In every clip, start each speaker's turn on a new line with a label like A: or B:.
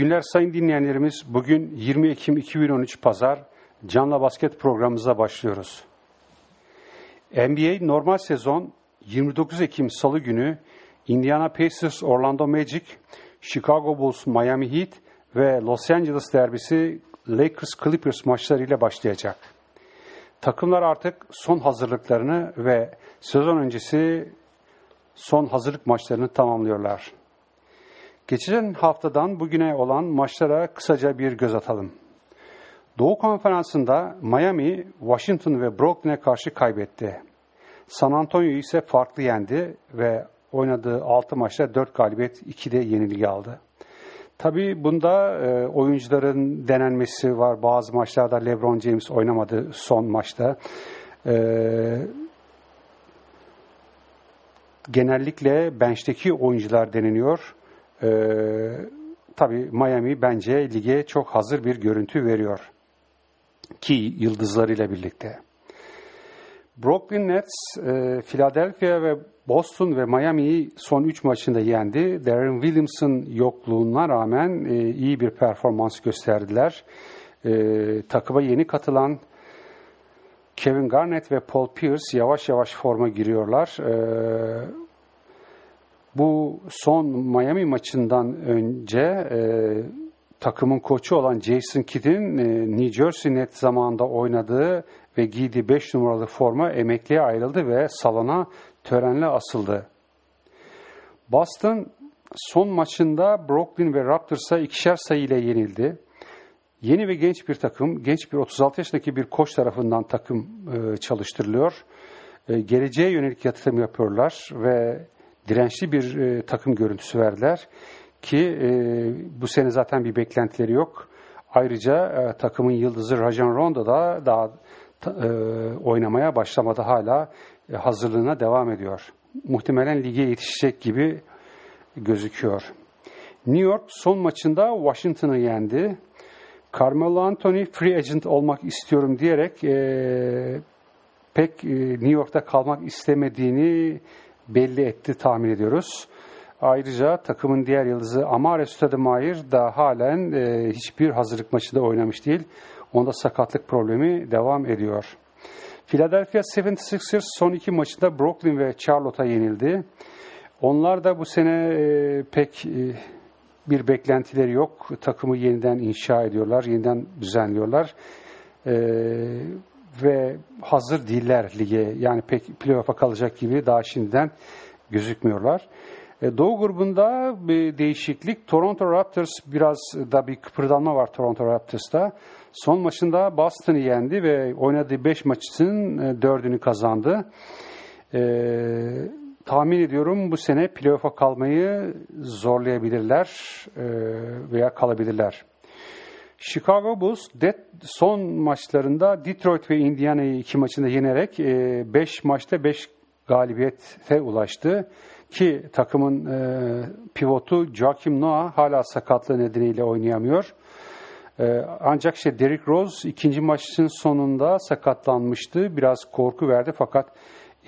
A: günler sayın dinleyenlerimiz. Bugün 20 Ekim 2013 Pazar Canla Basket programımıza başlıyoruz. NBA normal sezon 29 Ekim Salı günü Indiana Pacers Orlando Magic, Chicago Bulls Miami Heat ve Los Angeles derbisi Lakers Clippers maçlarıyla başlayacak. Takımlar artık son hazırlıklarını ve sezon öncesi son hazırlık maçlarını tamamlıyorlar. Geçen haftadan bugüne olan maçlara kısaca bir göz atalım. Doğu Konferansı'nda Miami, Washington ve Brooklyn'e karşı kaybetti. San Antonio ise farklı yendi ve oynadığı 6 maçta 4 galibiyet 2 de yenilgi aldı. Tabii bunda e, oyuncuların denenmesi var. Bazı maçlarda LeBron James oynamadı son maçta. E, genellikle bench'teki oyuncular deneniyor. Ee, tabii Miami bence lige çok hazır bir görüntü veriyor. Ki yıldızlarıyla birlikte. Brooklyn Nets, e, Philadelphia ve Boston ve Miami'yi son 3 maçında yendi. Darren Williams'ın yokluğuna rağmen e, iyi bir performans gösterdiler. E, takıma yeni katılan Kevin Garnett ve Paul Pierce yavaş yavaş forma giriyorlar. E, bu son Miami maçından önce e, takımın koçu olan Jason Kidd'in e, New Jersey Net zamanında oynadığı ve giydiği 5 numaralı forma emekliye ayrıldı ve salona törenle asıldı. Boston son maçında Brooklyn ve Raptors'a ikişer sayı ile yenildi. Yeni ve genç bir takım, genç bir 36 yaşındaki bir koç tarafından takım e, çalıştırılıyor. E, geleceğe yönelik yatırım yapıyorlar ve dirençli bir e, takım görüntüsü verdiler ki e, bu sene zaten bir beklentileri yok. Ayrıca e, takımın yıldızı Rajon Rondo da daha e, oynamaya başlamadı hala e, hazırlığına devam ediyor. Muhtemelen lige yetişecek gibi gözüküyor. New York son maçında Washington'ı yendi. Carmelo Anthony free agent olmak istiyorum diyerek e, pek e, New York'ta kalmak istemediğini belli etti tahmin ediyoruz. Ayrıca takımın diğer yıldızı Amare Stoudemire da halen e, hiçbir hazırlık maçında oynamış değil. Onda sakatlık problemi devam ediyor. Philadelphia 76ers son iki maçında Brooklyn ve Charlotte'a yenildi. Onlar da bu sene e, pek e, bir beklentileri yok. Takımı yeniden inşa ediyorlar, yeniden düzenliyorlar. E, ve hazır değiller lige. Yani pek playoff'a kalacak gibi daha şimdiden gözükmüyorlar. E, Doğu grubunda bir değişiklik. Toronto Raptors biraz da bir kıpırdanma var Toronto Raptors'ta. Son maçında Boston'ı yendi ve oynadığı 5 maçın 4'ünü e, kazandı. E, tahmin ediyorum bu sene playoff'a kalmayı zorlayabilirler e, veya kalabilirler. Chicago Bulls son maçlarında Detroit ve Indiana'yı iki maçında yenerek 5 e, maçta 5 galibiyete ulaştı. Ki takımın e, pivotu Joakim Noah hala sakatlığı nedeniyle oynayamıyor. E, ancak işte Derrick Rose ikinci maçın sonunda sakatlanmıştı. Biraz korku verdi fakat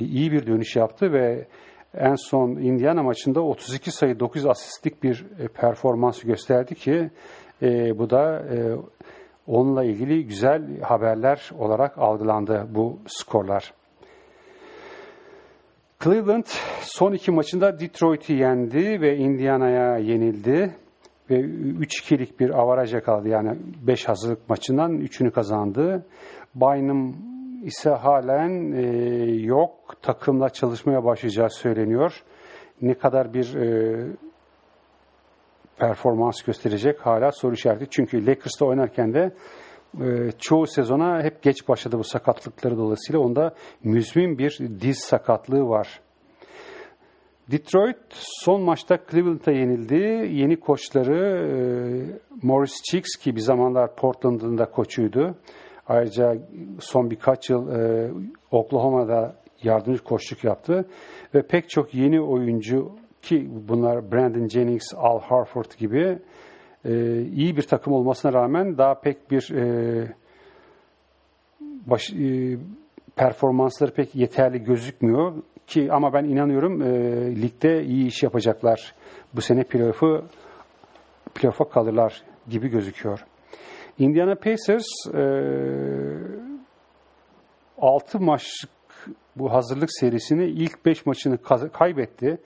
A: iyi bir dönüş yaptı ve en son Indiana maçında 32 sayı 9 asistlik bir performans gösterdi ki e, bu da e, onunla ilgili güzel haberler olarak algılandı bu skorlar. Cleveland son iki maçında Detroit'i yendi ve Indiana'ya yenildi ve 3-2'lik bir avaraja kaldı. Yani 5 hazırlık maçından 3'ünü kazandı. Bynum ise halen e, yok. Takımla çalışmaya başlayacağı söyleniyor. Ne kadar bir e, performans gösterecek hala soru işareti. Çünkü Lakers'ta oynarken de e, çoğu sezona hep geç başladı bu sakatlıkları dolayısıyla. Onda müzmin bir diz sakatlığı var. Detroit son maçta Cleveland'a yenildi. Yeni koçları e, Morris Cheeks ki bir zamanlar Portland'ın da koçuydu. Ayrıca son birkaç yıl e, Oklahoma'da yardımcı koçluk yaptı. Ve pek çok yeni oyuncu ki bunlar Brandon Jennings, Al Harford gibi e, iyi bir takım olmasına rağmen daha pek bir e, baş, e, performansları pek yeterli gözükmüyor ki ama ben inanıyorum e, ligde iyi iş yapacaklar. Bu sene playoff'u playoff'a kalırlar gibi gözüküyor. Indiana Pacers e, 6 maçlık bu hazırlık serisini ilk 5 maçını kaybetti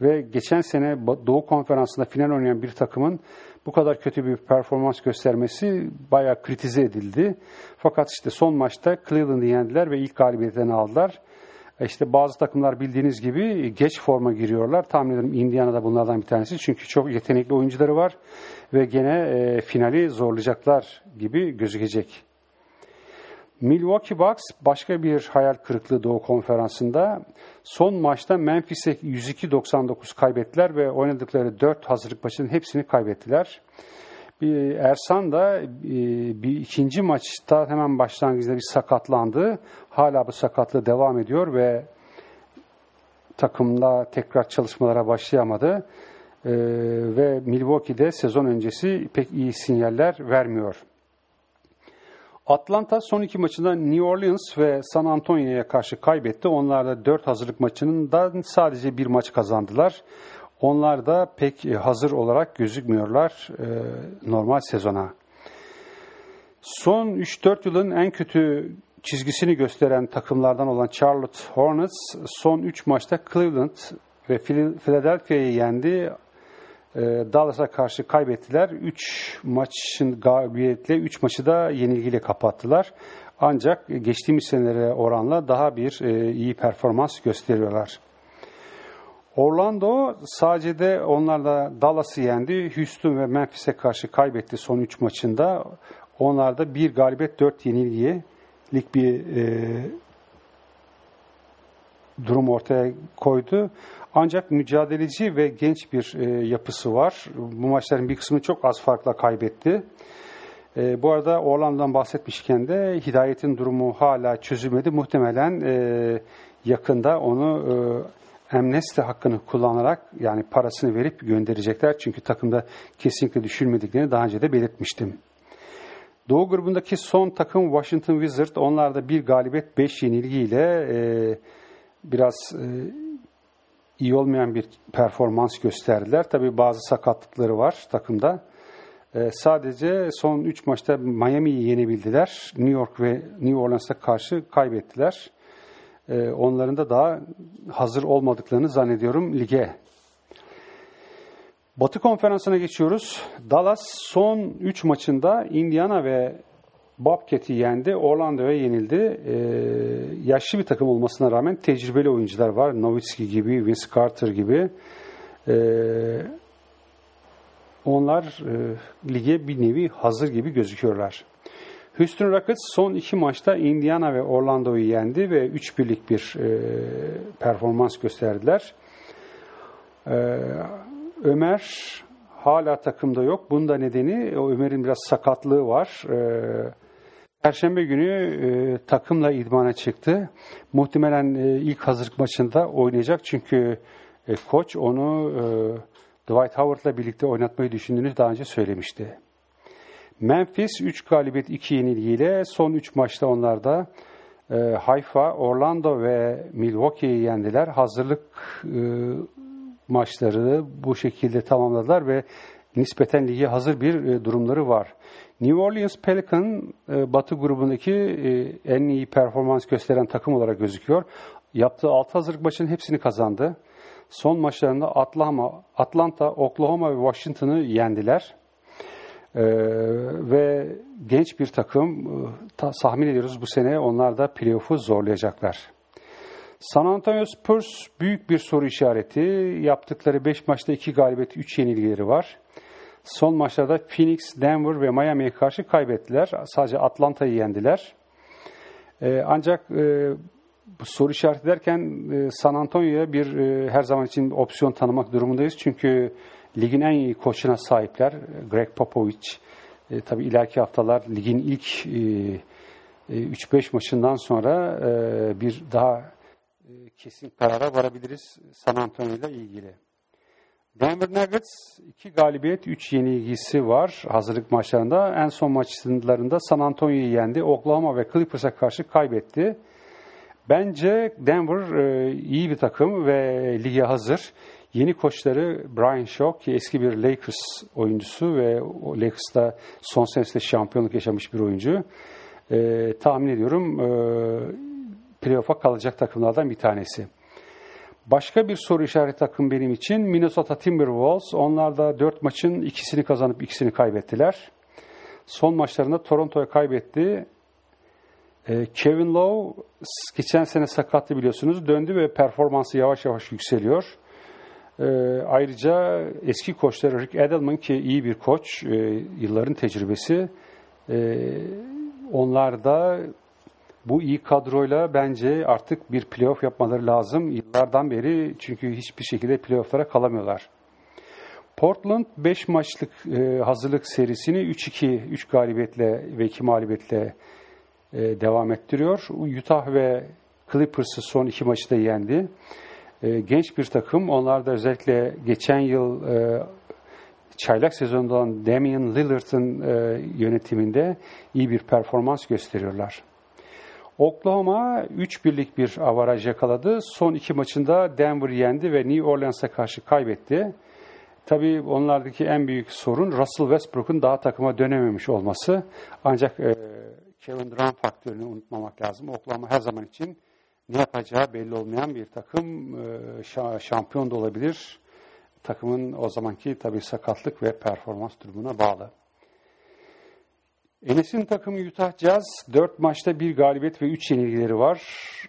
A: ve geçen sene Doğu Konferansı'nda final oynayan bir takımın bu kadar kötü bir performans göstermesi bayağı kritize edildi. Fakat işte son maçta Cleveland'ı yendiler ve ilk galibiyetlerini aldılar. E işte bazı takımlar bildiğiniz gibi geç forma giriyorlar. Tahmin ederim Indiana da bunlardan bir tanesi. Çünkü çok yetenekli oyuncuları var ve gene e, finali zorlayacaklar gibi gözükecek. Milwaukee Bucks başka bir hayal kırıklığı Doğu Konferansı'nda. Son maçta Memphis'e 102-99 kaybettiler ve oynadıkları 4 hazırlık maçının hepsini kaybettiler. Ersan da e, bir ikinci maçta hemen başlangıçta bir sakatlandı. Hala bu sakatlığı devam ediyor ve takımda tekrar çalışmalara başlayamadı. Ee, ve Milwaukee'de sezon öncesi pek iyi sinyaller vermiyor. Atlanta son iki maçında New Orleans ve San Antonio'ya karşı kaybetti. Onlar da dört hazırlık maçından sadece bir maç kazandılar. Onlar da pek hazır olarak gözükmüyorlar e, normal sezona. Son 3-4 yılın en kötü çizgisini gösteren takımlardan olan Charlotte Hornets son 3 maçta Cleveland ve Philadelphia'yı yendi. E, Dallas'a karşı kaybettiler. 3 maçın galibiyetle 3 maçı da yenilgiyle kapattılar. Ancak geçtiğimiz senelere oranla daha bir iyi performans gösteriyorlar. Orlando sadece de onlar da Dallas'ı yendi. Houston ve Memphis'e karşı kaybetti son 3 maçında. Onlar da bir galibiyet 4 yenilgiye lig bir e, durum ortaya koydu. Ancak mücadeleci ve genç bir e, yapısı var. Bu maçların bir kısmını çok az farkla kaybetti. E, bu arada Orlando'dan bahsetmişken de Hidayet'in durumu hala çözülmedi. Muhtemelen e, yakında onu e, amnesti hakkını kullanarak yani parasını verip gönderecekler. Çünkü takımda kesinlikle düşülmediklerini daha önce de belirtmiştim. Doğu grubundaki son takım Washington Wizards. Onlar da bir galibiyet, beş yenilgiyle e, biraz e, iyi olmayan bir performans gösterdiler. Tabi bazı sakatlıkları var takımda. E, sadece son üç maçta Miami'yi yenebildiler. New York ve New Orleans'a karşı kaybettiler. Ee, onların da daha hazır olmadıklarını zannediyorum lige. Batı konferansına geçiyoruz. Dallas son 3 maçında Indiana ve Bobcat'i yendi. Orlando'ya yenildi. Ee, yaşlı bir takım olmasına rağmen tecrübeli oyuncular var. Nowitzki gibi, Vince Carter gibi. Ee, onlar e, lige bir nevi hazır gibi gözüküyorlar. Houston Rockets son iki maçta Indiana ve Orlando'yu yendi ve 3 birlik bir e, performans gösterdiler. E, Ömer hala takımda yok. Bunun da nedeni Ömer'in biraz sakatlığı var. E, Perşembe günü e, takımla idmana çıktı. Muhtemelen e, ilk hazırlık maçında oynayacak çünkü e, koç onu e, Dwight Howard'la birlikte oynatmayı düşündüğünü daha önce söylemişti. Memphis 3 galibiyet 2 yenilgiyle son 3 maçta onlar da e, Haifa, Orlando ve Milwaukee'yi yendiler. Hazırlık e, maçları bu şekilde tamamladılar ve nispeten lige hazır bir e, durumları var. New Orleans Pelican e, Batı grubundaki e, en iyi performans gösteren takım olarak gözüküyor. Yaptığı 6 hazırlık maçının hepsini kazandı. Son maçlarında Atlanta, Atlanta Oklahoma ve Washington'ı yendiler. Ee, ve genç bir takım ta, tahmin ediyoruz bu sene onlar da playoff'u zorlayacaklar. San Antonio Spurs büyük bir soru işareti. Yaptıkları 5 maçta 2 galibiyet 3 yenilgileri var. Son maçlarda Phoenix, Denver ve Miami'ye karşı kaybettiler. Sadece Atlanta'yı yendiler. Ee, ancak e, soru işareti derken e, San Antonio'ya bir e, her zaman için opsiyon tanımak durumundayız. Çünkü ligin en iyi koçuna sahipler. Greg Popovich. Tabii ileriki haftalar ligin ilk e, 3-5 e, maçından sonra bir daha kesin karara varabiliriz San Antonio ile ilgili. Denver Nuggets 2 galibiyet 3 yenilgisi var hazırlık maçlarında. En son maçlarında San Antonio'yu yendi. Oklahoma ve Clippers'a karşı kaybetti. Bence Denver e, iyi bir takım ve lige hazır. Yeni koçları Brian Shaw ki eski bir Lakers oyuncusu ve Lakers'ta son senesinde şampiyonluk yaşamış bir oyuncu. E, tahmin ediyorum e, playoff'a kalacak takımlardan bir tanesi. Başka bir soru işareti takım benim için Minnesota Timberwolves. Onlar da dört maçın ikisini kazanıp ikisini kaybettiler. Son maçlarında Toronto'ya kaybetti. Ee, Kevin Lowe geçen sene sakattı biliyorsunuz. Döndü ve performansı yavaş yavaş yükseliyor. Ee, ayrıca eski koçları Rick Edelman ki iyi bir koç, e, yılların tecrübesi. E, onlar da bu iyi kadroyla bence artık bir playoff yapmaları lazım. Yıllardan beri çünkü hiçbir şekilde playofflara kalamıyorlar. Portland 5 maçlık e, hazırlık serisini 3-2, 3 galibiyetle ve 2 mağlubiyetle e, devam ettiriyor. Utah ve Clippers'ı son iki maçı da yendi. E, genç bir takım. Onlar da özellikle geçen yıl çaylak sezonunda olan Damian Lillard'ın yönetiminde iyi bir performans gösteriyorlar. Oklahoma 3 birlik bir avaraj yakaladı. Son iki maçında Denver yendi ve New Orleans'a karşı kaybetti. Tabii onlardaki en büyük sorun Russell Westbrook'un daha takıma dönememiş olması. Ancak e, Kevin Durant faktörünü unutmamak lazım. Oklahoma her zaman için ne yapacağı belli olmayan bir takım. E, şampiyon da olabilir. Takımın o zamanki tabii sakatlık ve performans durumuna bağlı. Enes'in takımı Utah Jazz 4 maçta bir galibiyet ve 3 yenilgileri var.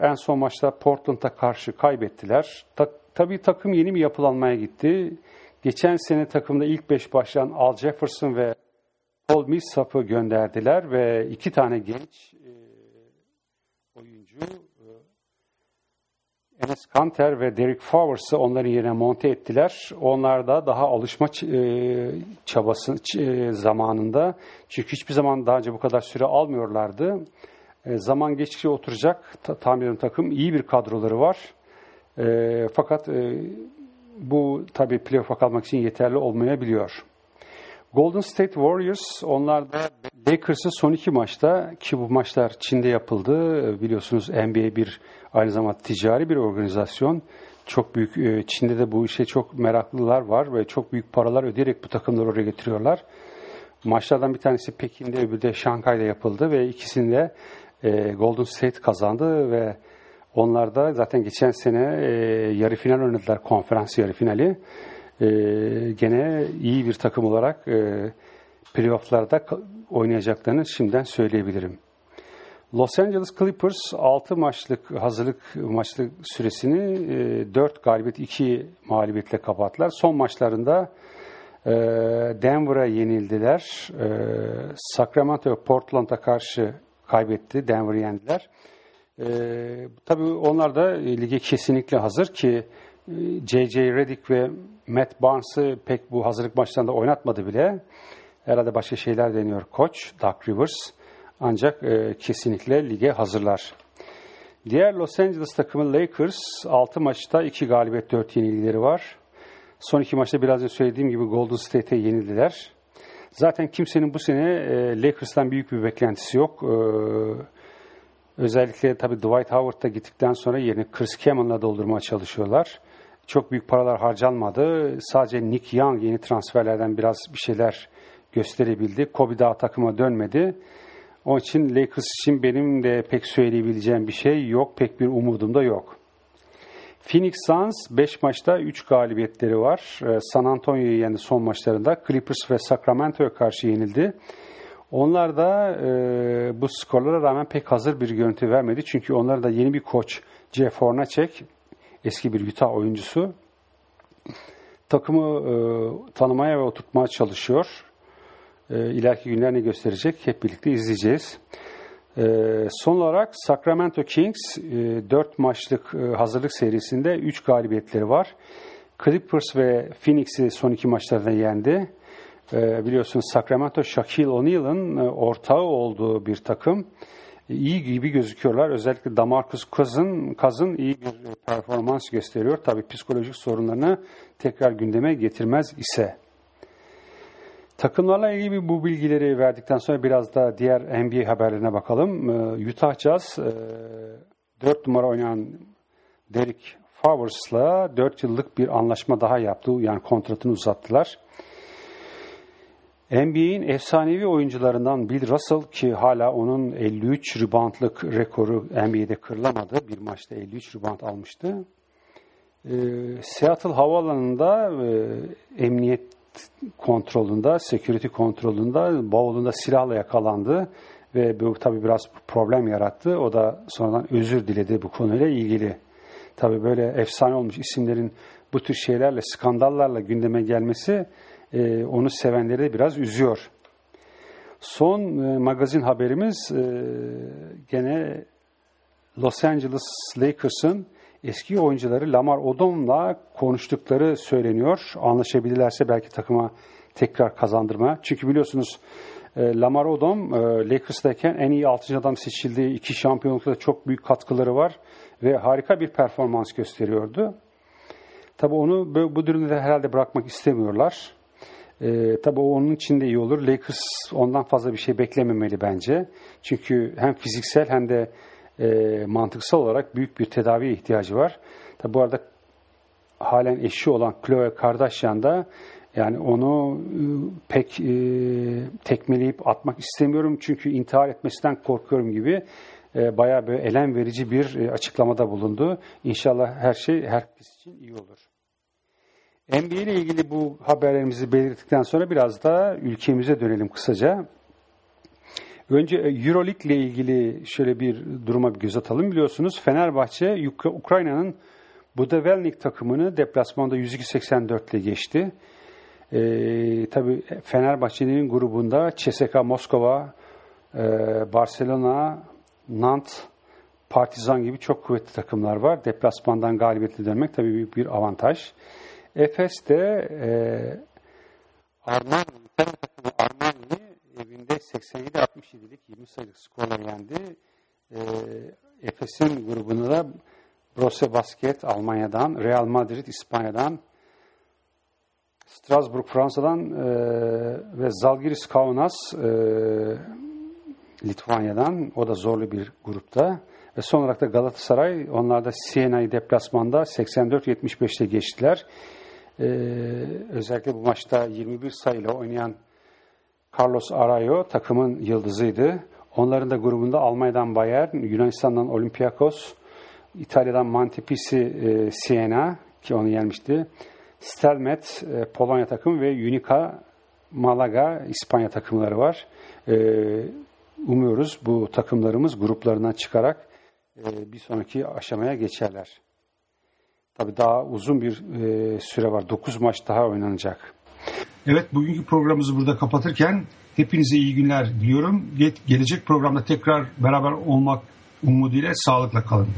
A: En son maçta Portland'a karşı kaybettiler. Ta, tabii takım yeni bir yapılanmaya gitti. Geçen sene takımda ilk 5 başlayan Al Jefferson ve Paul Millsap'ı gönderdiler ve iki tane genç e, oyuncu Enes Kanter ve Derek Fowers'ı onların yerine monte ettiler. Onlar da daha alışma e, çabası e, zamanında çünkü hiçbir zaman daha önce bu kadar süre almıyorlardı. E, zaman geçtikçe oturacak ta, tahmin ediyorum takım iyi bir kadroları var. Fakat bu tabii playoff'a kalmak için yeterli olmayabiliyor. Golden State Warriors onlar da Lakers'ı son iki maçta ki bu maçlar Çin'de yapıldı. Biliyorsunuz NBA bir aynı zamanda ticari bir organizasyon. Çok büyük e, Çin'de de bu işe çok meraklılar var ve çok büyük paralar ödeyerek bu takımları oraya getiriyorlar. Maçlardan bir tanesi Pekin'de öbürü de Şangay'da yapıldı ve ikisinde e, Golden State kazandı ve onlar da zaten geçen sene e, yarı final oynadılar konferans yarı finali gene iyi bir takım olarak playofflarda oynayacaklarını şimdiden söyleyebilirim. Los Angeles Clippers 6 maçlık hazırlık maçlık süresini e, 4 galibiyet 2 mağlubiyetle kapattılar. Son maçlarında e, Denver'a yenildiler. E, Sacramento ve Portland'a karşı kaybetti. Denver'ı yendiler. E, tabii onlar da lige kesinlikle hazır ki J.J. Redick ve Matt Barnes'ı pek bu hazırlık maçlarında oynatmadı bile. Herhalde başka şeyler deniyor koç Doug Rivers. Ancak e, kesinlikle lige hazırlar. Diğer Los Angeles takımı Lakers 6 maçta 2 galibiyet 4 yenilgileri var. Son iki maçta biraz önce söylediğim gibi Golden State'e yenildiler. Zaten kimsenin bu sene e, Lakers'tan büyük bir beklentisi yok. E, özellikle tabii Dwight Howard da gittikten sonra yerini Chris Kaman'la doldurmaya çalışıyorlar. Çok büyük paralar harcanmadı. Sadece Nick Young yeni transferlerden biraz bir şeyler gösterebildi. Kobe daha takıma dönmedi. Onun için Lakers için benim de pek söyleyebileceğim bir şey yok. Pek bir umudum da yok. Phoenix Suns 5 maçta 3 galibiyetleri var. Ee, San Antonio'yu yendi son maçlarında. Clippers ve Sacramento'ya karşı yenildi. Onlar da e, bu skorlara rağmen pek hazır bir görüntü vermedi. Çünkü onlar da yeni bir koç Jeff Hornacek eski bir Utah oyuncusu. Takımı e, tanımaya ve oturtmaya çalışıyor. E, ileriki günler ne gösterecek hep birlikte izleyeceğiz. E, son olarak Sacramento Kings e, 4 maçlık e, hazırlık serisinde 3 galibiyetleri var. Clippers ve Phoenix'i son iki maçlarda yendi. E, biliyorsunuz Sacramento Shaquille O'Neal'ın e, ortağı olduğu bir takım iyi gibi gözüküyorlar. Özellikle Damarcus Cousins, Cousins iyi bir performans gösteriyor. Tabii psikolojik sorunlarını tekrar gündeme getirmez ise. Takımlarla ilgili bu bilgileri verdikten sonra biraz da diğer NBA haberlerine bakalım. Ee, Utah Jazz 4 e, numara oynayan Derek Favers'la 4 yıllık bir anlaşma daha yaptı. Yani kontratını uzattılar. NBA'in efsanevi oyuncularından Bill Russell ki hala onun 53 reboundlık rekoru NBA'de kırılamadı. Bir maçta 53 rebound almıştı. E, Seattle Havaalanı'nda e, emniyet kontrolünde, security kontrolünde bavulunda silahla yakalandı ve bu tabi biraz problem yarattı. O da sonradan özür diledi bu konuyla ilgili. Tabi böyle efsane olmuş isimlerin bu tür şeylerle, skandallarla gündeme gelmesi e, onu sevenleri biraz üzüyor. Son e, magazin haberimiz e, gene Los Angeles Lakers'ın eski oyuncuları Lamar Odom'la konuştukları söyleniyor. Anlaşabilirlerse belki takıma tekrar kazandırma. Çünkü biliyorsunuz e, Lamar Odom e, Lakers'tayken en iyi 6. adam seçildiği iki şampiyonlukta çok büyük katkıları var ve harika bir performans gösteriyordu. Tabi onu bu durumda herhalde bırakmak istemiyorlar. E, tabii onun için de iyi olur. Lakers ondan fazla bir şey beklememeli bence. Çünkü hem fiziksel hem de e, mantıksal olarak büyük bir tedaviye ihtiyacı var. Tabi bu arada halen eşi olan Chloe Kardashian da yani onu e, pek e, tekmeleyip atmak istemiyorum çünkü intihar etmesinden korkuyorum gibi e, bayağı böyle elem verici bir e, açıklamada bulundu. İnşallah her şey herkes için iyi olur. NBA ile ilgili bu haberlerimizi belirttikten sonra biraz da ülkemize dönelim kısaca. Önce e, Euroleague ile ilgili şöyle bir duruma bir göz atalım. Biliyorsunuz Fenerbahçe Ukrayna'nın Budavelnik takımını deplasmanda 102-84 ile geçti. Ee, tabii Fenerbahçe'nin grubunda CSKA Moskova, e, Barcelona, Nant, Partizan gibi çok kuvvetli takımlar var. Deplasmandan galibiyetle dönmek tabii büyük bir avantaj. Efes de e, Armani, Armani'yi evinde 87-67'lik 20 sayılık skorla yendi. E, Efes'in grubunda da Brose Basket Almanya'dan, Real Madrid İspanya'dan, Strasbourg Fransa'dan e, ve Zalgiris Kaunas e, Litvanya'dan. O da zorlu bir grupta. Ve son olarak da Galatasaray, onlar da Siena'yı deplasmanda 84-75'te geçtiler. Ee, özellikle bu maçta 21 sayıyla oynayan Carlos Arayo takımın yıldızıydı. Onların da grubunda Almanya'dan Bayern, Yunanistan'dan Olympiakos, İtalya'dan Montepisi e, Siena ki onu yenmişti. Stelmet e, Polonya takımı ve Unica Malaga İspanya takımları var. E, umuyoruz bu takımlarımız gruplarından çıkarak e, bir sonraki aşamaya geçerler. Tabii daha uzun bir e, süre var. 9 maç daha oynanacak.
B: Evet bugünkü programımızı burada kapatırken hepinize iyi günler diliyorum. Gelecek programda tekrar beraber olmak umuduyla sağlıkla kalın.